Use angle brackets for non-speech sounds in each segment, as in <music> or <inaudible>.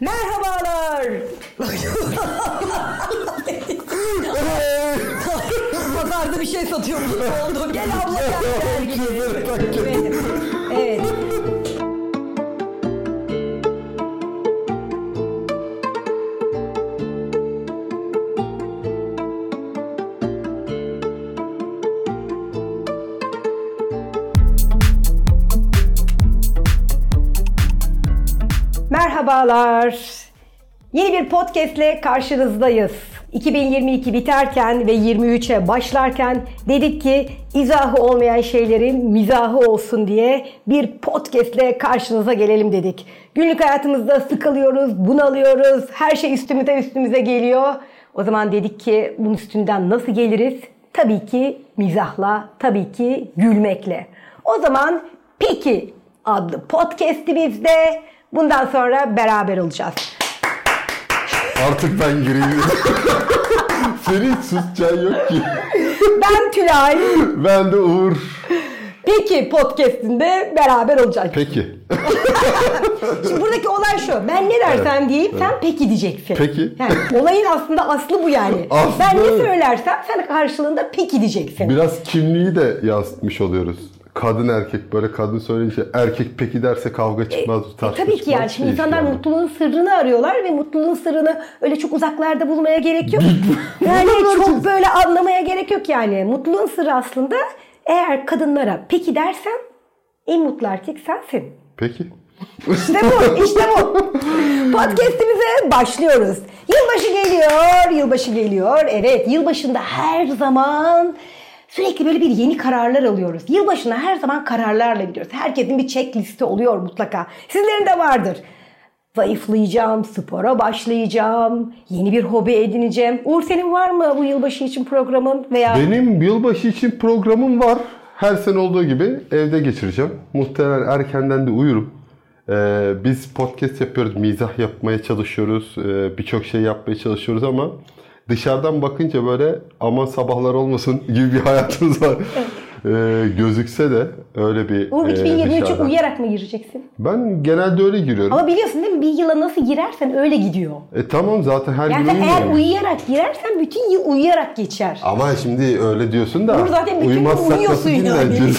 Merhabalar. <laughs> Pazarda bir şey satıyormuş gibi oldu. Gel abla gel. gel gibi. Merhabalar. Yeni bir podcast ile karşınızdayız. 2022 biterken ve 23'e başlarken dedik ki izahı olmayan şeylerin mizahı olsun diye bir podcast ile karşınıza gelelim dedik. Günlük hayatımızda sıkılıyoruz, bunalıyoruz, her şey üstümüze üstümüze geliyor. O zaman dedik ki bunun üstünden nasıl geliriz? Tabii ki mizahla, tabii ki gülmekle. O zaman peki adlı podcast'imizde bundan sonra beraber olacağız. Artık ben gireyim. <laughs> Senin susacağın yok ki. Ben Tülay. Ben de Uğur. Peki podcast'inde beraber olacağız. Peki. <laughs> Şimdi buradaki olay şu. Ben ne dersem diyeyim sen peki diyeceksin. Peki. Yani olayın aslında aslı bu yani. <laughs> Aslında ben ne evet. söylersem sen karşılığında peki diyeceksin. Biraz kimliği de yansıtmış oluyoruz. Kadın erkek böyle kadın söyleyince erkek peki derse kavga çıkmaz. E, tartışma tabii ki yani şimdi insanlar yani. mutluluğun sırrını arıyorlar ve mutluluğun sırrını öyle çok uzaklarda bulmaya gerek yok. <laughs> yani çok böyle anlamaya gerek yok yani. Mutluluğun sırrı aslında eğer kadınlara peki dersen en mutlu erkek sensin. Peki. İşte bu, işte bu. Podcast'imize başlıyoruz. Yılbaşı geliyor, yılbaşı geliyor. Evet, yılbaşında her zaman sürekli böyle bir yeni kararlar alıyoruz. Yılbaşına her zaman kararlarla gidiyoruz. Herkesin bir checklisti oluyor mutlaka. Sizlerin de vardır. Zayıflayacağım, spora başlayacağım, yeni bir hobi edineceğim. Uğur senin var mı bu yılbaşı için programın veya Benim yılbaşı için programım var. Her sene olduğu gibi evde geçireceğim. Muhtemelen erkenden de uyurum. Ee, biz podcast yapıyoruz, mizah yapmaya çalışıyoruz, ee, birçok şey yapmaya çalışıyoruz ama dışarıdan bakınca böyle aman sabahlar olmasın gibi bir hayatımız var. Ee, gözükse de öyle bir Uğur e, 2023'e dışarıdan. uyuyarak mı gireceksin? Ben genelde öyle giriyorum. Ama biliyorsun değil mi? Bir yıla nasıl girersen öyle gidiyor. E tamam zaten her Yani gün sen eğer uyumuyorum. uyuyarak girersen bütün yıl uyuyarak geçer. Ama şimdi öyle diyorsun da Uğur zaten bütün gün uyuyorsun yani. <laughs>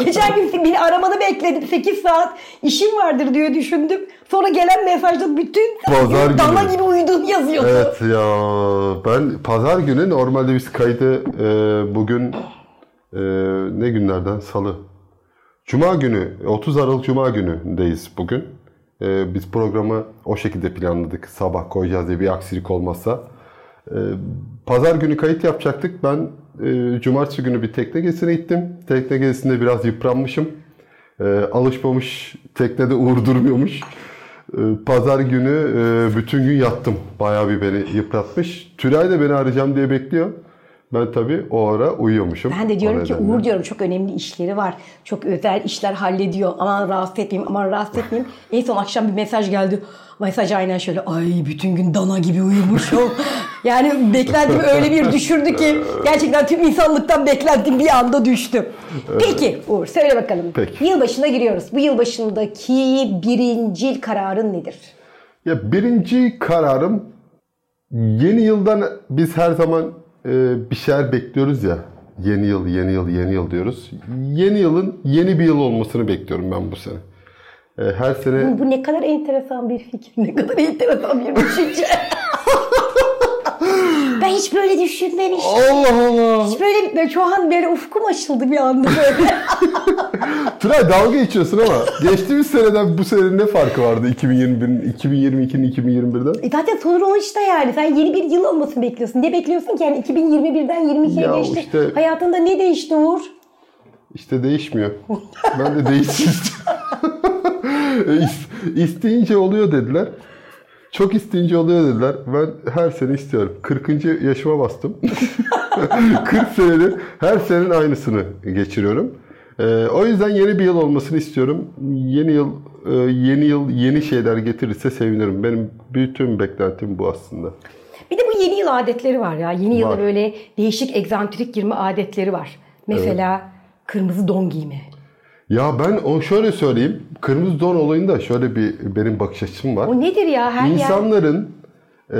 <laughs> Geçen gün beni aramada bekledim 8 saat işim vardır diye düşündüm. Sonra gelen mesajda bütün Pazar dana günü. gibi uyuduğunu yazıyordu. Evet ya ben pazar günü normalde biz kaydı e, bugün e, ne günlerden salı. Cuma günü 30 Aralık Cuma günündeyiz bugün. E, biz programı o şekilde planladık. Sabah koyacağız diye bir aksilik olmazsa. E, pazar günü kayıt yapacaktık. Ben e, cumartesi günü bir tekne gezisine gittim. Tekne gezisinde biraz yıpranmışım. E, alışmamış teknede Uğur durmuyormuş. E, Pazar günü e, bütün gün yattım. Bayağı bir beni yıpratmış. Tülay da beni arayacağım diye bekliyor. Ben tabii o ara uyuyormuşum. Ben de diyorum ki. Uğur diyorum çok önemli işleri var. Çok özel işler hallediyor. Aman rahatsız etmeyeyim, aman rahatsız etmeyeyim. <laughs> En son akşam bir mesaj geldi. Mesaj aynen şöyle ay bütün gün dana gibi uyumuşum. <laughs> yani beklentimi öyle bir düşürdü ki <laughs> gerçekten tüm insanlıktan beklentim bir anda düştü. Peki Uğur söyle bakalım. Peki. Yılbaşına giriyoruz. Bu yılbaşındaki birincil kararın nedir? Ya birinci kararım yeni yıldan biz her zaman bir şeyler bekliyoruz ya. Yeni yıl, yeni yıl, yeni yıl diyoruz. Yeni yılın yeni bir yıl olmasını bekliyorum ben bu sene. E, her sene Bu, bu ne kadar enteresan bir fikir, ne kadar enteresan bir <laughs> düşünce. <laughs> ben hiç böyle düşünmemiştim. Allah Allah. Hiç böyle, böyle şu an böyle ufkum açıldı bir anda böyle. <laughs> Tülay dalga geçiyorsun ama geçtiğimiz seneden bu senenin ne farkı vardı 2021'in, 2022'nin 2021'den? e zaten sorun o işte yani. Sen yeni bir yıl olmasını bekliyorsun. Ne bekliyorsun ki yani 2021'den 22'ye Ya geçti. işte- Hayatında ne değişti Uğur? İşte değişmiyor. Ben de değişsin istiyorum. <laughs> <laughs> E, is- isteyince oluyor dediler. Çok isteyince oluyor dediler. Ben her sene istiyorum. 40. yaşıma bastım. <laughs> 40 senedir her senenin aynısını geçiriyorum. E, o yüzden yeni bir yıl olmasını istiyorum. Yeni yıl e, yeni yıl yeni şeyler getirirse sevinirim. Benim bütün beklentim bu aslında. Bir de bu yeni yıl adetleri var ya. Yeni yılda Var. böyle değişik egzantrik girme adetleri var. Mesela kırmızı don giyme. Ya ben o şöyle söyleyeyim. Kırmızı don olayında şöyle bir benim bakış açım var. O nedir ya her yer? İnsanların eee,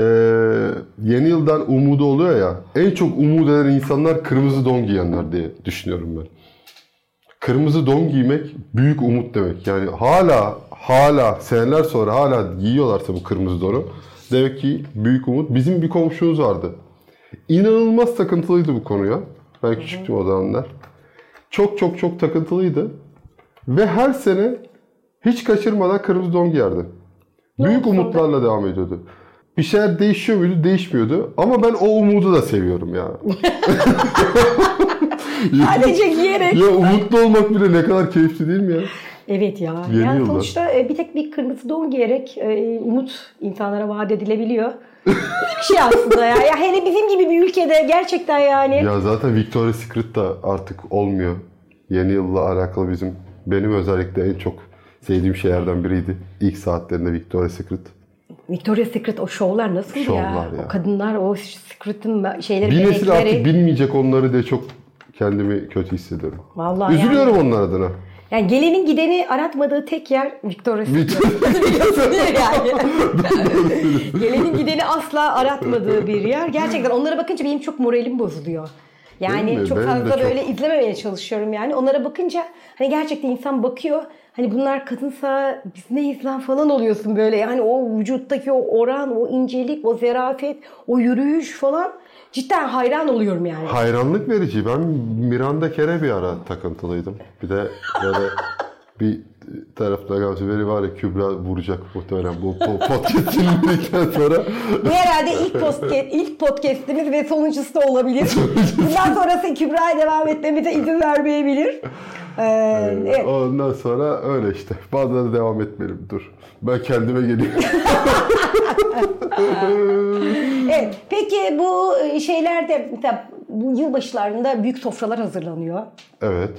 yeni yıldan umudu oluyor ya. En çok umut eden insanlar kırmızı don giyenler diye düşünüyorum ben. Kırmızı don giymek büyük umut demek. Yani hala hala seneler sonra hala giyiyorlarsa bu kırmızı donu demek ki büyük umut. Bizim bir komşumuz vardı. İnanılmaz takıntılıydı bu konuya. Ben küçüktüm o zamanlar. Çok çok çok takıntılıydı. Ve her sene hiç kaçırmadan kırmızı don giyerdi. Büyük umutlarla devam ediyordu. Bir şeyler değişiyor muydu? Değişmiyordu. Ama ben o umudu da seviyorum ya. <laughs> Sadece giyerek. ya umutlu olmak bile ne kadar keyifli değil mi ya? Evet ya. Yeni yani yılda. sonuçta e, bir tek bir kırmızı don giyerek e, umut insanlara vaat edilebiliyor. <laughs> Bir şey aslında ya. ya. Hele bizim gibi bir ülkede gerçekten yani. Ya zaten Victoria's Secret da artık olmuyor. Yeni yılla alakalı bizim benim özellikle en çok sevdiğim şeylerden biriydi. İlk saatlerinde Victoria's Secret. Victoria's Secret o şovlar nasıl Şovlar ya? ya. O kadınlar o Secret'ın şeyleri, Bir nesil bebekleri. artık bilmeyecek onları diye çok kendimi kötü hissediyorum. Vallahi Üzülüyorum yani. onlar adına. Yani gelenin gideni aratmadığı tek yer Victoria's Secret. <laughs> Yani. <laughs> Gelenin gideni asla aratmadığı bir yer. Gerçekten onlara bakınca benim çok moralim bozuluyor. Yani çok fazla çok. böyle izlememeye çalışıyorum yani. Onlara bakınca hani gerçekten insan bakıyor. Hani bunlar kadınsa biz neyiz lan falan oluyorsun böyle. Yani o vücuttaki o oran, o incelik, o zerafet, o yürüyüş falan. Cidden hayran oluyorum yani. Hayranlık verici. Ben Miranda Ker'e bir ara takıntılıydım. Bir de böyle bir tarafta Gamze beni var ya Kübra vuracak muhtemelen bu po- podcast dinledikten <laughs> sonra. Bu herhalde ilk podcast, ilk podcast'imiz ve sonuncusu da olabilir. Bundan sonrası Kübra'ya devam etmemize izin vermeyebilir. Ee, evet. Ondan sonra öyle işte. Bazıları devam etmeyelim. Dur. Ben kendime geliyorum. <laughs> evet. Peki bu şeylerde mesela bu yılbaşılarında büyük sofralar hazırlanıyor. evet.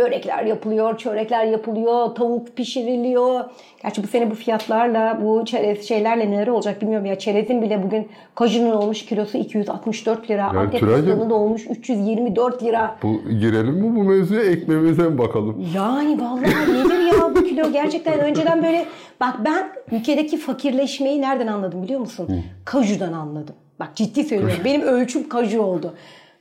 Börekler yapılıyor, çörekler yapılıyor, tavuk pişiriliyor. Gerçi bu sene bu fiyatlarla, bu çerez şeylerle neler olacak bilmiyorum ya. Çerezin bile bugün kajunun olmuş kilosu 264 lira. Antep Tülay'cığım- fıstığının da olmuş 324 lira. Bu girelim mi bu mevzuya? Ekmeğimize mi bakalım? Yani vallahi nedir ya bu kilo gerçekten önceden böyle bak ben ülkedeki fakirleşmeyi nereden anladım biliyor musun? Kajudan anladım. Bak ciddi söylüyorum. <laughs> Benim ölçüm kaju oldu.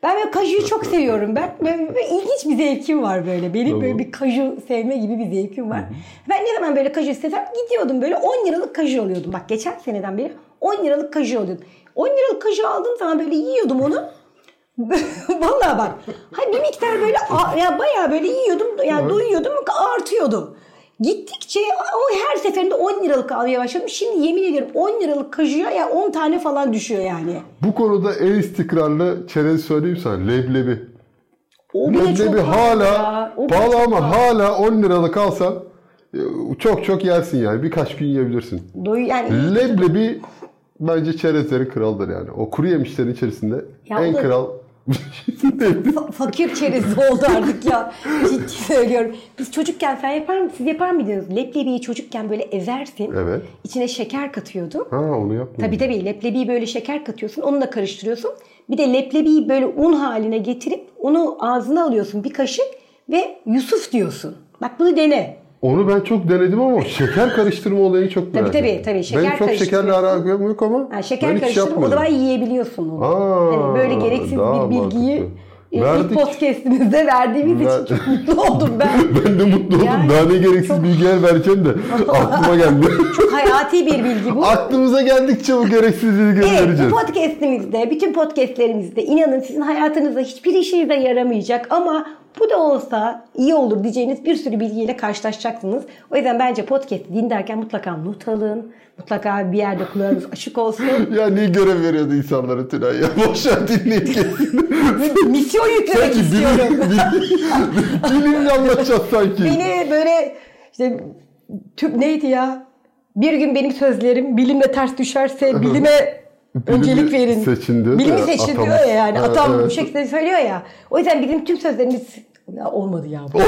Ben böyle kajuyu çok seviyorum. Ben böyle, böyle ilginç bir zevkim var böyle. Benim böyle bir kaju sevme gibi bir zevkim var. Ben ne zaman böyle kaju istesem gidiyordum böyle 10 liralık kaju alıyordum. Bak geçen seneden beri 10 liralık kaju alıyordum. 10 liralık kaju aldığım zaman böyle yiyordum onu. <laughs> Vallahi bak. Hani bir miktar böyle ya bayağı böyle yiyordum. Yani doyuyordum artıyordu. Gittikçe o her seferinde 10 liralık almaya başladım. Şimdi yemin ediyorum 10 liralık kajuya ya 10 tane falan düşüyor yani. Bu konuda en istikrarlı çerez söyleyeyim sana. Leblebi. O bile çok Leblebi pahalı hala ya. O bile pahalı çok ama pahalı. hala 10 liralık alsan e, çok çok yersin yani. Birkaç gün yiyebilirsin. Doy yani Leblebi bence çerezlerin kralıdır yani. O kuru yemişlerin içerisinde Ya en da- kral fa- fakir çerezi oldu artık ya. Ciddi söylüyorum. Biz çocukken sen yapar mısın? Siz yapar mıydınız? Leblebiyi çocukken böyle ezersin. Evet. İçine şeker katıyordun. Ha onu yapmıyorum. Tabii tabii leblebiyi böyle şeker katıyorsun. Onu da karıştırıyorsun. Bir de leblebiyi böyle un haline getirip onu ağzına alıyorsun bir kaşık ve Yusuf diyorsun. Bak bunu dene. Onu ben çok denedim ama şeker karıştırma olayını çok merak tabii, ettim. tabii, şeker Benim çok şekerle alakam yok ama Yani şeker ben hiç karıştırıp o yapmadım. zaman yiyebiliyorsun onu. Aa, hani böyle gereksiz bir bilgiyi mantıklı. e, ilk Verdik. podcastimizde verdiğimiz Ver- için çok mutlu oldum ben. <laughs> Ben de mutlu oldum. Yani Daha ne gereksiz bilgiler vereceğim de <laughs> aklıma geldi. Çok hayati bir bilgi bu. Aklımıza geldikçe bu gereksiz bilgileri Evet, vereceğiz. bu podcastimizde, bütün podcastlerimizde inanın sizin hayatınızda hiçbir işinize yaramayacak ama bu da olsa iyi olur diyeceğiniz bir sürü bilgiyle karşılaşacaksınız. O yüzden bence podcast'i dinlerken mutlaka not alın. Mutlaka bir yerde kulağınız açık olsun. <laughs> Ya niye görev veriyordu insanlara Tülay ya? <laughs> Boşver dinleyip geçsin. <laughs> Misyon yüklemek sanki istiyorum. bilim, bilimle anlatacağız sanki. Beni böyle işte tüp neydi ya? Bir gün benim sözlerim bilimle ters düşerse bilime öncelik verin. seçin diyor Bilimi ya, seçin atam. diyor ya yani. Ha, Atam evet. bu şekilde söylüyor ya. O yüzden bizim tüm sözlerimiz ya olmadı ya. bu. <laughs>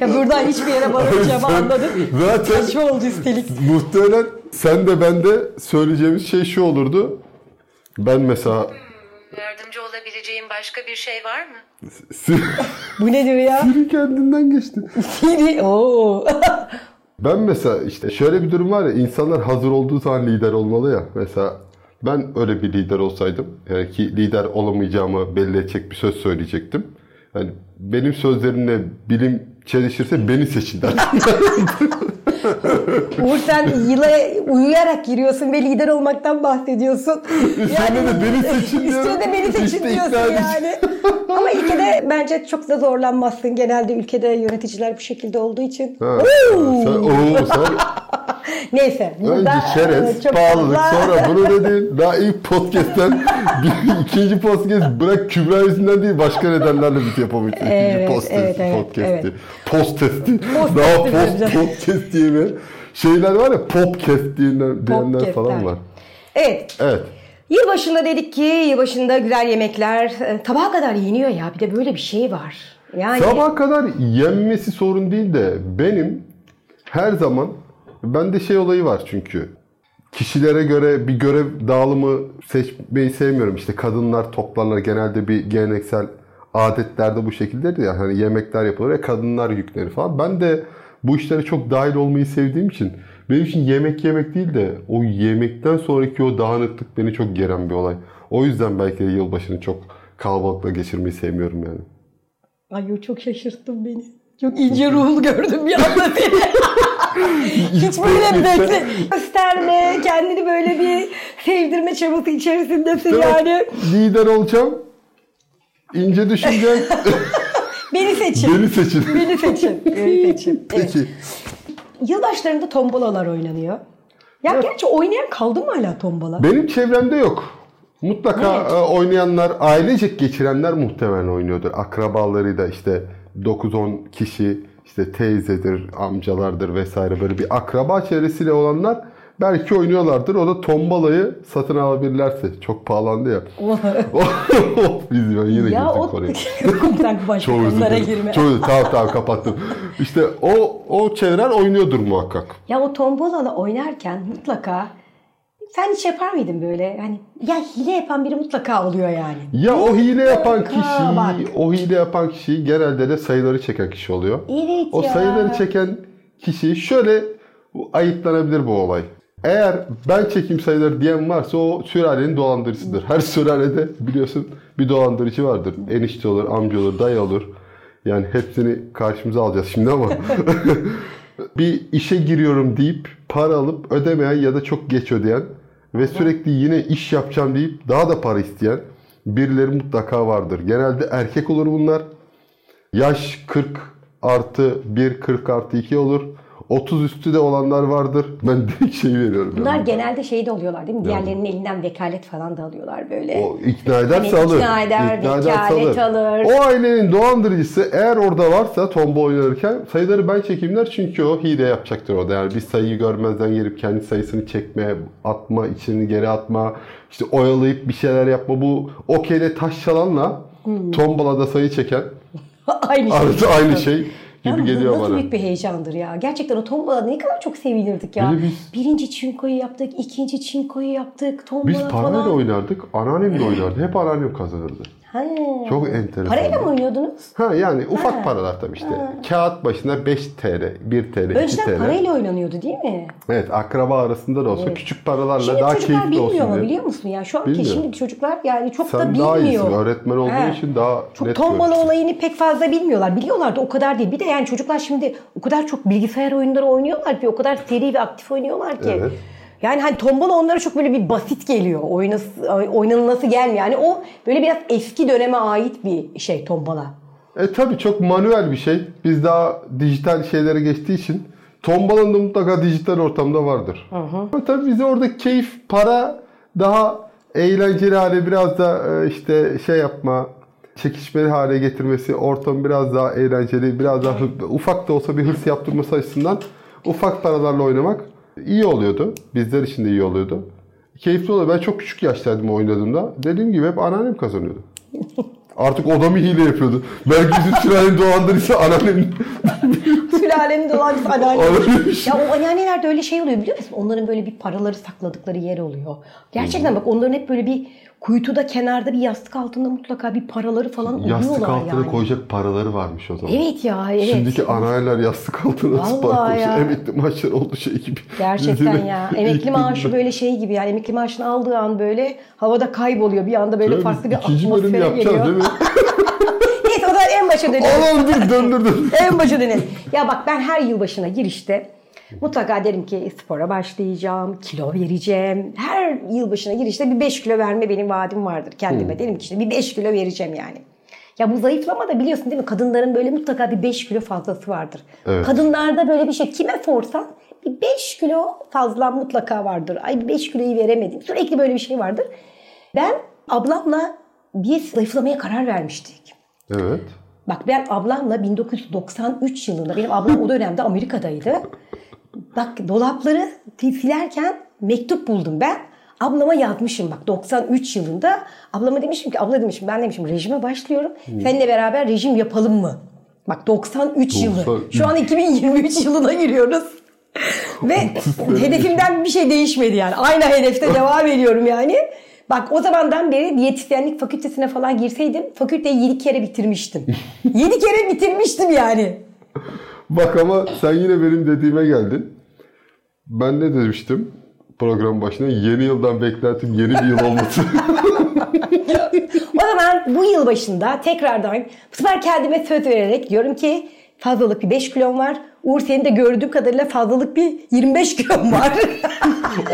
ya buradan hiçbir yere varamayacağımı anladım. Zaten Saçma oldu üstelik. muhtemelen sen de ben de söyleyeceğimiz şey şu olurdu. Ben mesela Yardımcı olabileceğim başka bir şey var mı? Bu nedir ya? Siri kendinden geçti. <laughs> Siri. Oo. Ben mesela işte şöyle bir durum var ya insanlar hazır olduğu zaman lider olmalı ya. Mesela ben öyle bir lider olsaydım yani ki lider olamayacağımı belli edecek bir söz söyleyecektim. Yani benim sözlerimle bilim çelişirse beni seçin derdim. <laughs> <laughs> Uğur sen yıla uyuyarak giriyorsun ve lider olmaktan bahsediyorsun. <laughs> Üstüne de beni seçin diyorum. Üstüne de beni seçin İşte diyorsun yani. <laughs> Ama ülkede bence çok da zorlanmazsın. Genelde ülkede yöneticiler bu şekilde olduğu için. Ha, sen, oo, sen Neyse. önce çerez, e, pahalılık, sonra bunu dedin. <laughs> Daha ilk podcast'ten <laughs> bir, ikinci podcast bırak Kübra yüzünden değil başka nedenlerle biz yapamayız. Evet, ikinci podcast, evet, evet, podcast'i. evet. Post testi. Post Daha post podcast diye bir şeyler var ya popcast diyenler, diyenler falan var. Evet. Evet. Yılbaşında dedik ki yılbaşında güzel yemekler e, tabağa kadar yeniyor ya. Bir de böyle bir şey var. Yani Sabah kadar yenmesi sorun değil de benim her zaman bende şey olayı var çünkü kişilere göre bir görev dağılımı seçmeyi sevmiyorum. İşte kadınlar toplanır genelde bir geleneksel adetlerde bu şekildedir ya hani yemekler yapılır ya kadınlar yüklenir falan. Ben de bu işlere çok dahil olmayı sevdiğim için benim için yemek yemek değil de o yemekten sonraki o dağınıklık beni çok geren bir olay. O yüzden belki de yılbaşını çok kalabalıkla geçirmeyi sevmiyorum yani. Ay o çok şaşırttın beni. Çok ince ruhlu gördüm bir anda seni. <laughs> Hiç böyle bekle. Gösterme, kendini böyle bir sevdirme çabası içerisindesin yani. Lider olacağım. İnce düşüneceğim. <laughs> Beni seçin. Beni seçin. Beni seçin. Beni seçin. <laughs> Evet. Peki. Yılbaşlarında tombolalar oynanıyor. Ya gerçi oynayan kaldı mı hala tombala? Benim çevremde yok. Mutlaka Evet. e, oynayanlar, ailecek geçirenler muhtemelen oynuyordur. Akrabalarıyla işte 9-10 kişi, işte teyzedir, amcalardır vesaire böyle bir akraba çevresiyle olanlar belki oynuyorlardır. O da tombalayı satın alabilirlerse. Çok pahalandı ya. <laughs> Biz ben yine ya girdik oraya. <laughs> sen başka Çok özür konulara dilerim. girme. Çok özür- Tamam tamam kapattım. İşte o o çevreler oynuyordur muhakkak. Ya o tombalala oynarken mutlaka sen hiç yapar mıydın böyle? Hani ya hile yapan biri mutlaka oluyor yani. Ya o hile yapan kişi, bak. o hile yapan kişi genelde de sayıları çeken kişi oluyor. Evet O ya. sayıları çeken kişi şöyle ayıplanabilir bu olay. Eğer ben çekeyim sayıları diyen varsa o sülalenin dolandırıcısıdır. Her sülalede biliyorsun bir dolandırıcı vardır. Enişte olur, amca olur, dayı olur. Yani hepsini karşımıza alacağız şimdi ama <laughs> <laughs> bir işe giriyorum deyip para alıp ödemeyen ya da çok geç ödeyen ve sürekli yine iş yapacağım deyip daha da para isteyen birileri mutlaka vardır. Genelde erkek olur bunlar. Yaş 40 artı 1, 40 artı 2 olur. 30 üstü de olanlar vardır. Ben direkt <laughs> şey veriyorum. Bunlar yani. genelde şeyde oluyorlar değil mi? Diğerlerinin elinden vekalet falan da alıyorlar böyle. O ikna ederse Hani alır. ikna eder, ederse vekalet alır. O ailenin dolandırıcısı eğer orada varsa tomba oynarken sayıları ben çekeyim der çünkü o hile yapacaktır orada. Yani bir sayıyı görmezden gelip kendi sayısını çekme, atma, içini geri atma, işte oyalayıp bir şeyler yapma. Bu okeyle taş çalanla Hmm. tombalada sayı çeken <laughs> aynı şey. aynı şey gibi geliyor nasıl bana. büyük bir heyecandır ya. Gerçekten o tombala ne kadar çok sevinirdik ya. Biz- Birinci çinkoyu yaptık, ikinci çinkoyu yaptık, tombala Biz parayla falan. oynardık, anneannem de oynardı. Hep anneannem kazanırdı. Ha. Çok enteresan. Parayla mı oynuyordunuz? Ha yani ufak Ha. paralar tabii işte. Kağıt başına 5 TL, 1 TL, 2 Önceden TL. parayla oynanıyordu değil mi? Evet akraba arasında da olsa Evet. küçük paralarla Şimdi daha çocuklar keyifli olsun bilmiyor mu diye. biliyor musun ya? Şu anki Bilmiyor. şimdiki çocuklar yani çok da Sen bilmiyor. daha iyisin. Öğretmen olduğun Ha. için daha Çok net tombala görürsün. olayını pek fazla bilmiyorlar. Biliyorlar da o kadar değil. Bir de yani çocuklar şimdi o kadar çok bilgisayar oyunları oynuyorlar ki o kadar seri ve aktif oynuyorlar ki. Evet. Yani hani tombala onlara çok böyle bir basit geliyor. Oynası, oynanılması gelmiyor. Yani o böyle biraz eski döneme ait bir şey tombala. E tabii çok manuel bir şey. Biz daha dijital şeylere geçtiği için tombalanın da mutlaka dijital ortamda vardır. Ama tabii bize orada keyif, para daha eğlenceli hale biraz da e, işte şey yapma, çekişmeli hale getirmesi, ortamı biraz daha eğlenceli, biraz daha hı- ufak da olsa bir hırs yaptırması açısından ufak paralarla oynamak iyi oluyordu. Bizler için de iyi oluyordu. Keyifli oluyor. Ben çok küçük yaştaydım oynadığımda. Dediğim gibi hep anneannem kazanıyordu. <laughs> Artık o da mı hile yapıyordu? Belki bizim sülalenin dolandırıcısı anneannem. Sülale alemin dolancısı <laughs> anneanne. Olabilir. ya o anneannelerde öyle şey oluyor biliyor musun? Onların böyle bir paraları sakladıkları yer oluyor. Gerçekten bak onların hep böyle bir kuytuda kenarda bir yastık altında mutlaka bir paraları falan oluyorlar Yastık altına yani. koyacak paraları varmış o zaman. Evet ya evet. Şimdiki ananeler yastık altına nasıl para koyacak? Emekli maaşları oldu şey gibi. Gerçekten ya. <laughs> Emekli maaşı böyle şey gibi yani emekli maaşını aldığı an böyle havada kayboluyor. Bir anda böyle farklı bir İkinci bölüm atmosfere yapacağız geliyor. değil mi? <laughs> Neyse o zaman en başa dönelim. Allah'ım dur döndürdüm. <laughs> en başa dönelim. Ya bak ben her yılbaşına girişte mutlaka derim ki spora başlayacağım, kilo vereceğim. Her yılbaşına girişte bir 5 kilo verme benim vaadim vardır kendime. Derim ki işte bir 5 kilo vereceğim yani. Ya bu zayıflama da biliyorsun değil mi? Kadınların böyle mutlaka bir 5 kilo fazlası vardır. Evet. Kadınlarda böyle bir şey kime sorsan bir 5 kilo fazla mutlaka vardır. Ay 5 kiloyu veremedim. Sürekli böyle bir şey vardır. Ben ablamla biz zayıflamaya karar vermiştik. Evet. Bak ben ablamla 1993 yılında, benim ablam o dönemde Amerika'daydı. Bak dolapları silerken mektup buldum ben. Ablama yazmışım bak 93 yılında. Ablama demişim ki abla demişim ben demişim rejime başlıyorum. Seninle beraber rejim yapalım mı? Bak 93 yılı. 93. Şu an 2023 yılına giriyoruz. Ve <laughs> hedefimden bir şey değişmedi yani. Aynı hedefte devam ediyorum yani. Bak o zamandan beri diyetisyenlik fakültesine falan girseydim fakülteyi 7 kere bitirmiştim. <laughs> 7 kere bitirmiştim yani. Bak ama sen yine benim dediğime geldin. Ben ne demiştim program başına? Yeni yıldan beklentim yeni bir yıl olması. <laughs> O zaman bu yıl başında tekrardan bu sefer kendime söz vererek diyorum ki fazlalık bir 5 kilom var. Uğur senin de gördüğüm kadarıyla fazlalık bir 25 kilom var. <laughs>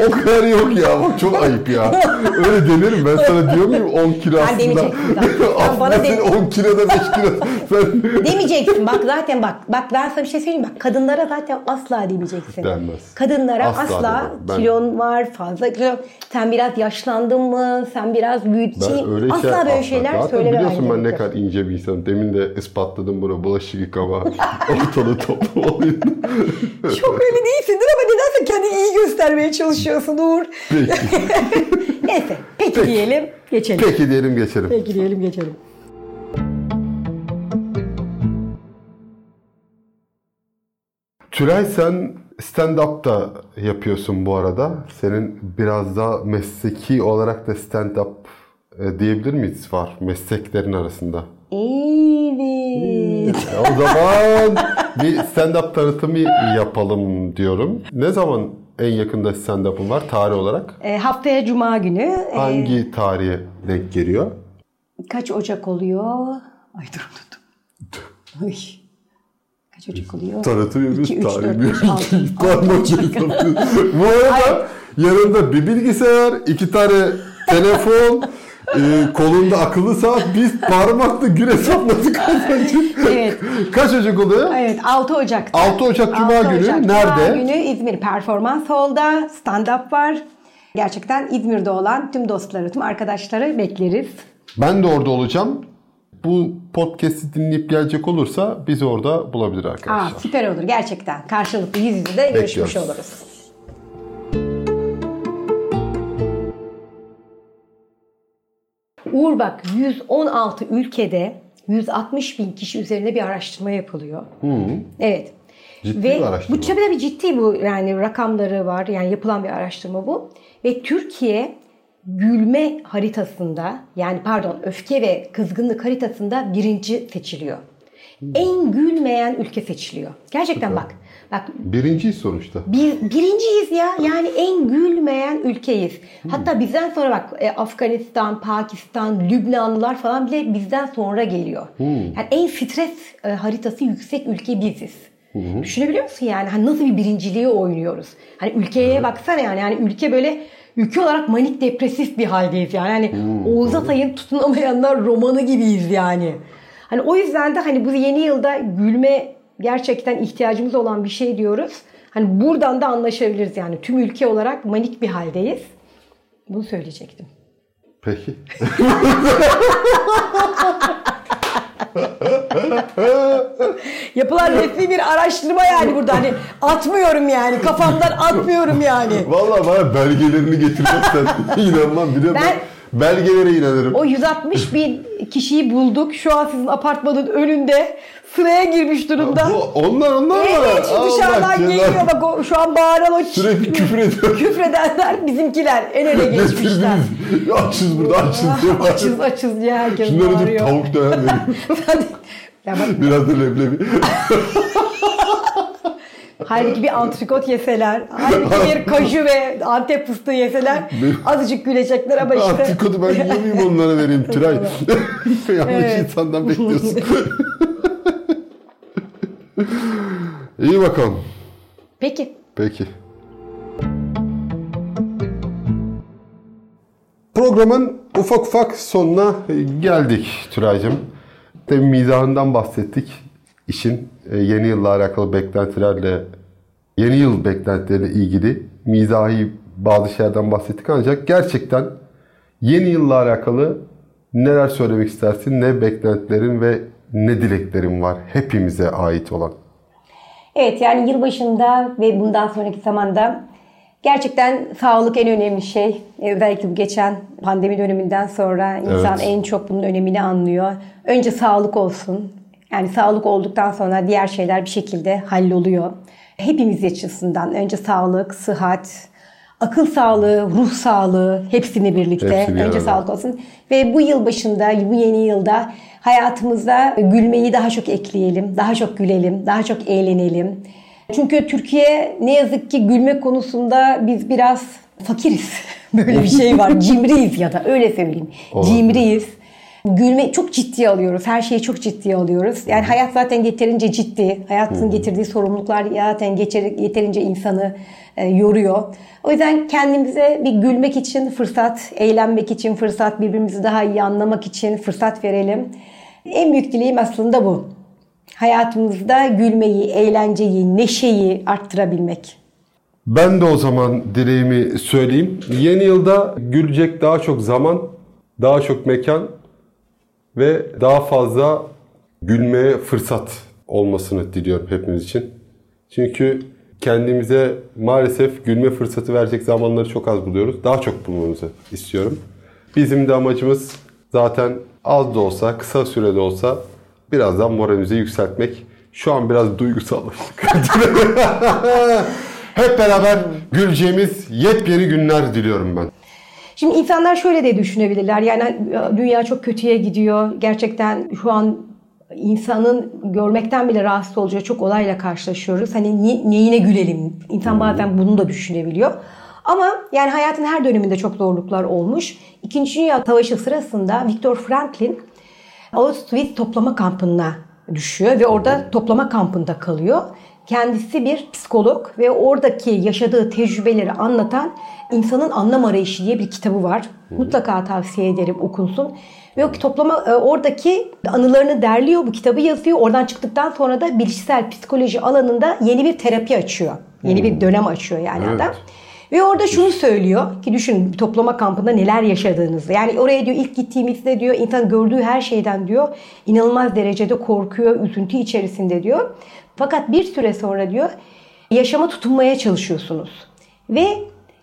o kadar yok ya. Bak çok ayıp ya. Öyle denir mi? Ben sana diyor muyum 10 kilo Ben aslında. demeyecektim zaten. <laughs> Sen bana de- 10 kiloda 5 kilo. <laughs> Sen... demeyeceksin. Bak zaten bak. Bak ben sana bir şey söyleyeyim. Bak kadınlara zaten asla demeyeceksin. Denmez. Kadınlara Asla asla. Ben- kilon var, fazla kilo. Sen biraz yaşlandın mı? Sen biraz büyüdün. Asla şey böyle şeyler Zaten biliyorsun ben ne kadar ince bir insanım. Demin de ispatladım bunu. Bulaşık yıkama, ortalığı toplama <laughs> Çok öyle değilsindir ama nedense kendini iyi göstermeye çalışıyorsun Uğur. Peki. <laughs> Neyse. Peki, diyelim. Geçelim. Peki diyelim geçelim. Peki diyelim geçelim. Tülay sen stand-up da yapıyorsun bu arada. Senin biraz da mesleki olarak da stand-up e, diyebilir miyiz var mesleklerin arasında? Evet. E, o zaman bir stand-up tanıtımı yapalım diyorum. Ne zaman en yakında stand-up'ın var tarih olarak? E, haftaya Cuma günü. e, Hangi tarihe denk geliyor? kaç Ocak oluyor? Ay dur dur. Ay. Kaç Ocak oluyor? Tarih dört, bir- beş, altı. <laughs> Parmak <laughs> Bu arada yanında bir bilgisayar, iki tane telefon, e, kolunda akıllı saat, biz parmakla gün hesapladık az önce. Evet. Kaç Ocak oluyor? Evet 6 Ocak'ta. 6 Ocak Cuma 6 günü. Ocak Nerede? Cuma günü İzmir Performans Hall'da stand-up var. Gerçekten İzmir'de olan tüm dostları, tüm arkadaşları bekleriz. Ben de orada olacağım. Bu podcast'i dinleyip gelecek olursa bizi orada bulabilir Aa, arkadaşlar. süper olur gerçekten. Karşılıklı yüz yüze de görüşmüş oluruz. Uğur bak 116 ülkede 160 bin kişi üzerinde bir araştırma yapılıyor. Evet. Ciddi Ve bir araştırma. bu tabii tabii ciddi bu yani rakamları var yani yapılan bir araştırma bu. Ve Türkiye gülme haritasında yani pardon öfke ve kızgınlık haritasında birinci seçiliyor. En gülmeyen ülke seçiliyor. Gerçekten bak. Bak Birinciyiz sonuçta. bir, birinciyiz ya. Yani en gülmeyen ülkeyiz. Hatta bizden sonra bak e, Afganistan, Pakistan, Lübnanlılar falan bile bizden sonra geliyor. Yani en stres e, haritası yüksek ülke biziz. Düşünebiliyor musun yani? Hani nasıl bir birinciliği oynuyoruz? Hani ülkeye baksana yani. Yani ülke böyle ülke olarak manik depresif bir haldeyiz yani. Hani Oğuz Atay'ın tutunamayanlar romanı gibiyiz yani. Hani o yüzden de hani bu yeni yılda gülme gerçekten ihtiyacımız olan bir şey diyoruz. Hani buradan da anlaşabiliriz yani. Tüm ülke olarak manik bir haldeyiz. Bunu söyleyecektim. Peki. <laughs> Yapılan resmi bir araştırma yani burada. Hani atmıyorum yani. Kafamdan atmıyorum yani. Vallahi bana belgelerini getirmezsen <laughs> inanmam. De ben, Ben- Belgelere inanırım. O 160 bin kişiyi bulduk. Şu an sizin apartmanın önünde sıraya girmiş durumda. Bu, onlar onlar mı? Evet şu dışarıdan geliyor bak o, şu an bağıran o Sürekli küfür ediyor. küfredenler bizimkiler en öne geçmişler. Açız burada açız diye Ah, açız açız diye herkes Şunlara dur bağırıyor. tavuk döner <laughs> bak, Biraz da leblebi. <laughs> halbuki bir antrikot yeseler, halbuki bir kaju ve antep fıstığı yeseler azıcık gülecekler ama işte. Antikodu ben yemeyeyim onlara vereyim Tülay. <laughs> Yanlış Evet. insandan bekliyorsun. İyi bakalım. Peki. Peki. Programın ufak ufak sonuna geldik Tülay'cığım. Tabii mizahından bahsettik. İşin e, yeni yılla alakalı beklentilerle, yeni yıl beklentileriyle ilgili mizahi bazı şeylerden bahsettik. Ancak gerçekten yeni yılla alakalı neler söylemek istersin, ne beklentilerin ve ne dileklerin var hepimize ait olan? Evet yani yılbaşında ve bundan sonraki zamanda gerçekten sağlık en önemli şey. Özellikle bu geçen pandemi döneminden sonra insan Evet. en çok bunun önemini anlıyor. Önce sağlık olsun. Yani sağlık olduktan sonra diğer şeyler bir şekilde halloluyor. Hepimiz açısından önce sağlık, sıhhat, akıl sağlığı, ruh sağlığı hepsini birlikte Hepsi bir önce arada. sağlık olsun. Ve bu yıl başında, bu yeni yılda hayatımızda gülmeyi daha çok ekleyelim, daha çok gülelim, daha çok eğlenelim. Çünkü Türkiye ne yazık ki gülme konusunda biz biraz fakiriz. <laughs> Böyle bir şey var. <laughs> Cimriyiz ya da öyle söyleyeyim. Olabilir. Cimriyiz. Gülme çok ciddiye alıyoruz. Her şeyi çok ciddiye alıyoruz. Yani hayat zaten yeterince ciddi. Hayatın getirdiği sorumluluklar zaten yeterince insanı e, yoruyor. O yüzden kendimize bir gülmek için fırsat, eğlenmek için fırsat, birbirimizi daha iyi anlamak için fırsat verelim. En büyük dileğim aslında bu. Hayatımızda gülmeyi, eğlenceyi, neşeyi arttırabilmek. Ben de o zaman dileğimi söyleyeyim. Yeni yılda gülecek daha çok zaman, daha çok mekan ve daha fazla gülmeye fırsat olmasını diliyorum hepimiz için. Çünkü kendimize maalesef gülme fırsatı verecek zamanları çok az buluyoruz. Daha çok bulmamızı istiyorum. Bizim de amacımız zaten az da olsa, kısa sürede olsa birazdan moralimizi yükseltmek. Şu an biraz duygusallaştık. <laughs> Hep beraber güleceğimiz yepyeni günler diliyorum ben. Şimdi insanlar şöyle de düşünebilirler. Yani e, dünya çok kötüye gidiyor. Gerçekten şu an insanın görmekten bile rahatsız olacağı çok olayla karşılaşıyoruz. Hani ni- neyine gülelim? İnsan bazen bunu da düşünebiliyor. Ama yani hayatın her döneminde çok zorluklar olmuş. İkinci Dünya Savaşı sırasında Viktor Franklin Auschwitz toplama kampına düşüyor ve orada toplama kampında kalıyor. Kendisi bir psikolog ve oradaki yaşadığı tecrübeleri anlatan İnsanın Anlam Arayışı diye bir kitabı var. Mutlaka tavsiye ederim okunsun. Ve o toplama e, oradaki anılarını derliyor, bu kitabı yazıyor. Oradan çıktıktan sonra da bilişsel psikoloji alanında yeni bir terapi açıyor. Yeni bir dönem açıyor yani Evet. adam. Ve orada şunu söylüyor ki düşünün toplama kampında neler yaşadığınızı. Yani oraya diyor ilk gittiğimizde diyor insan gördüğü her şeyden diyor inanılmaz derecede korkuyor, üzüntü içerisinde diyor. Fakat bir süre sonra diyor yaşama tutunmaya çalışıyorsunuz. Ve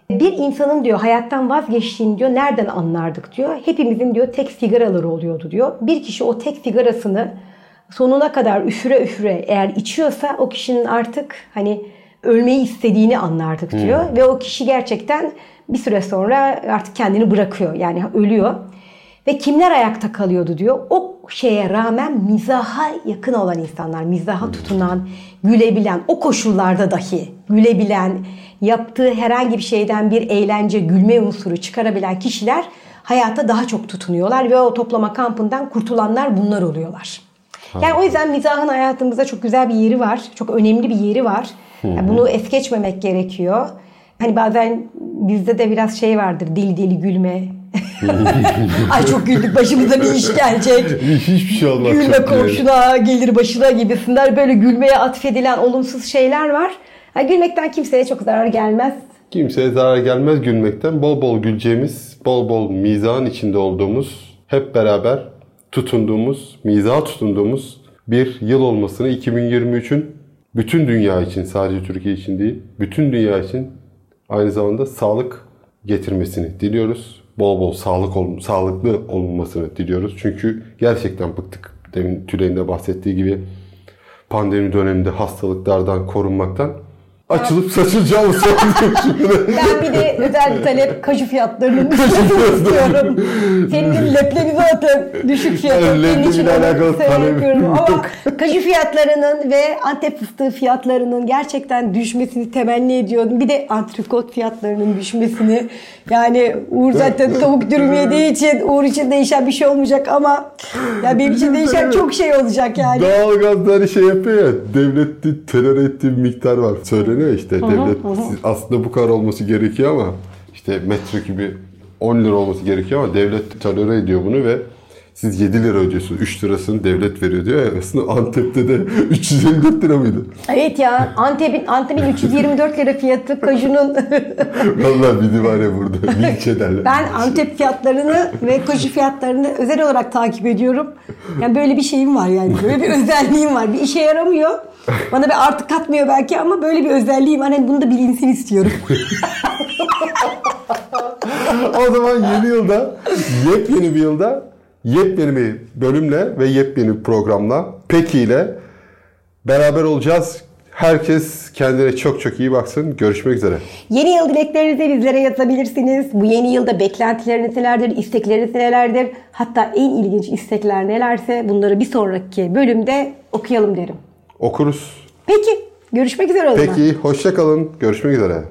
bir insanın diyor hayattan vazgeçtiğini diyor nereden anlardık diyor. Hepimizin diyor tek sigaraları oluyordu diyor. Bir kişi o tek sigarasını sonuna kadar üfüre üfüre eğer içiyorsa o kişinin artık hani ölmeyi istediğini anlardık diyor. Ve o kişi gerçekten bir süre sonra artık kendini bırakıyor. Yani ölüyor. Ve kimler ayakta kalıyordu diyor. O şeye rağmen mizaha yakın olan insanlar, mizaha tutunan, gülebilen, o koşullarda dahi gülebilen, yaptığı herhangi bir şeyden bir eğlence, gülme unsuru çıkarabilen kişiler hayata daha çok tutunuyorlar ve o toplama kampından kurtulanlar bunlar oluyorlar. Yani o yüzden mizahın hayatımızda çok güzel bir yeri var. Çok önemli bir yeri var. Yani bunu es geçmemek gerekiyor. Hani bazen bizde de biraz şey vardır. Dil dili gülme. <laughs> Ay çok güldük başımıza bir iş gelecek. Hiçbir şey olmaz. Gülme komşuna gelir başına gibisinden böyle gülmeye atfedilen olumsuz şeyler var. Yani gülmekten kimseye çok zarar gelmez. Kimseye zarar gelmez gülmekten. Bol bol güleceğimiz, bol bol mizahın içinde olduğumuz, hep beraber tutunduğumuz, mizaha tutunduğumuz bir yıl olmasını 2023'ün bütün dünya için, sadece Türkiye için değil, bütün dünya için aynı zamanda sağlık getirmesini diliyoruz. Bol bol sağlık ol, sağlıklı olmasını diliyoruz. Çünkü gerçekten bıktık. Demin Tülay'ın da bahsettiği gibi pandemi döneminde hastalıklardan korunmaktan açılıp saçılacağımız <laughs> sanıyorum Ben bir de özel bir talep kaju fiyatlarının düşmesini istiyorum. Senin gibi leblebi zaten düşük fiyatı. İçin leblebiyle alakalı yok. Ama kaju fiyatlarının ve antep fıstığı fiyatlarının gerçekten düşmesini temenni ediyorum. Bir de antrikot fiyatlarının düşmesini. Yani Uğur zaten tavuk dürüm yediği için Uğur için değişen bir şey olmayacak ama ya benim için değişen çok şey olacak yani. Doğalgazda hani şey yapıyor ya, devlet terör ettiği bir miktar var. Söyleniyor işte, devlet siz- aslında bu kadar olması gerekiyor ama işte metro gibi 10 lira olması gerekiyor ama devlet tolere ediyor bunu ve siz 7 lira ödüyorsunuz. 3 lirasını devlet veriyor diyor ya. Aslında Antep'te de <laughs> 354 lira mıydı? Evet ya Antep'in Antep'in 324 lira fiyatı kajunun <laughs> Vallahi bizi var ya burada. Linç ederler. Ben Antep fiyatlarını ve koşu fiyatlarını özel olarak takip ediyorum. Yani böyle bir şeyim var yani. Böyle bir özelliğim var. Bir işe yaramıyor. Bana bir artı katmıyor belki ama böyle bir özelliğim var. Hani bunu da bilinsin istiyorum. <laughs> o zaman yeni yılda, yepyeni bir yılda, yepyeni bir bölümle ve yepyeni bir programla, Peki ile beraber olacağız. Herkes kendine çok çok iyi baksın. Görüşmek üzere. Yeni yıl dileklerinizi bizlere yazabilirsiniz. Bu yeni yılda beklentileriniz nelerdir, istekleriniz nelerdir? Hatta en ilginç istekler nelerse bunları bir sonraki bölümde okuyalım derim. Okuruz. Peki, görüşmek üzere o zaman. Peki, hoşça kalın. Görüşmek üzere.